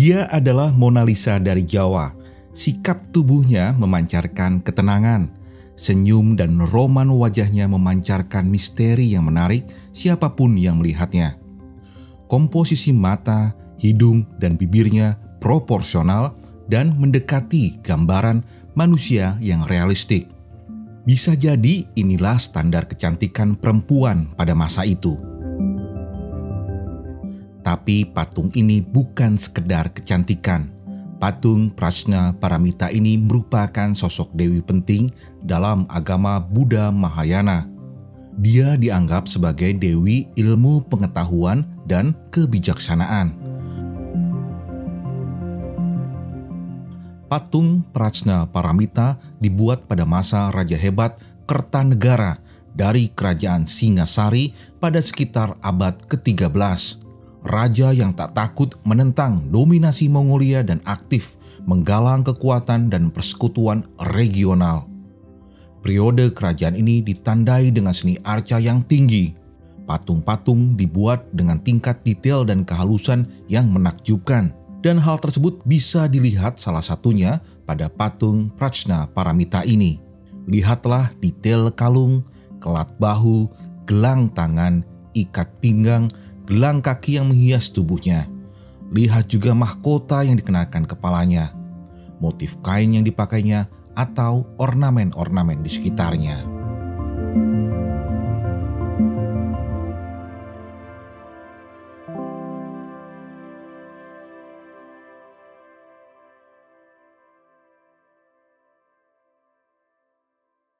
Dia adalah Mona Lisa dari Jawa. Sikap tubuhnya memancarkan ketenangan. Senyum dan roman wajahnya memancarkan misteri yang menarik siapa pun yang melihatnya. Komposisi mata, hidung, dan bibirnya proporsional dan mendekati gambaran manusia yang realistik. Bisa jadi inilah standar kecantikan perempuan pada masa itu. Tapi patung ini bukan sekedar kecantikan. Patung Prasna Paramita ini merupakan sosok dewi penting dalam agama Buddha Mahayana. Dia dianggap sebagai dewi ilmu pengetahuan dan kebijaksanaan. Patung Prasna Paramita dibuat pada masa Raja Hebat Kertanegara dari Kerajaan Singasari pada sekitar abad ke-13 raja yang tak takut menentang dominasi Mongolia dan aktif menggalang kekuatan dan persekutuan regional. Periode kerajaan ini ditandai dengan seni arca yang tinggi. Patung-patung dibuat dengan tingkat detail dan kehalusan yang menakjubkan. Dan hal tersebut bisa dilihat salah satunya pada patung Prajna Paramita ini. Lihatlah detail kalung, kelat bahu, gelang tangan, ikat pinggang, gelang kaki yang menghias tubuhnya. Lihat juga mahkota yang dikenakan kepalanya, motif kain yang dipakainya, atau ornamen-ornamen di sekitarnya.